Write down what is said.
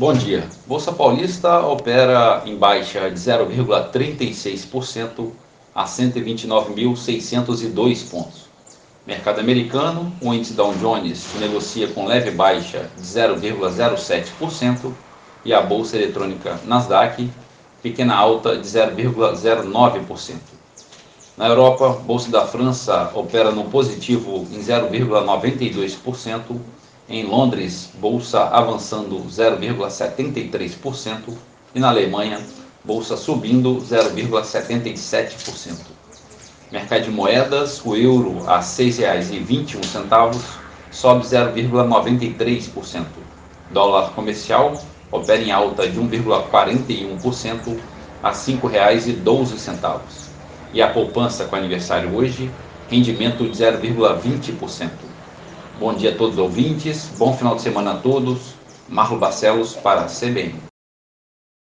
Bom dia. Bolsa Paulista opera em baixa de 0,36% a 129.602 pontos. Mercado americano, o índice Dow Jones negocia com leve baixa de 0,07% e a bolsa eletrônica Nasdaq pequena alta de 0,09%. Na Europa, bolsa da França opera no positivo em 0,92%. Em Londres, bolsa avançando 0,73% e na Alemanha, bolsa subindo 0,77%. Mercado de moedas, o euro a R$ 6,21 sobe 0,93%. Dólar comercial opera em alta de 1,41% a R$ 5,12. E a poupança com aniversário hoje, rendimento de 0,20%. Bom dia a todos os ouvintes, bom final de semana a todos. Marlo Barcelos para a CBN.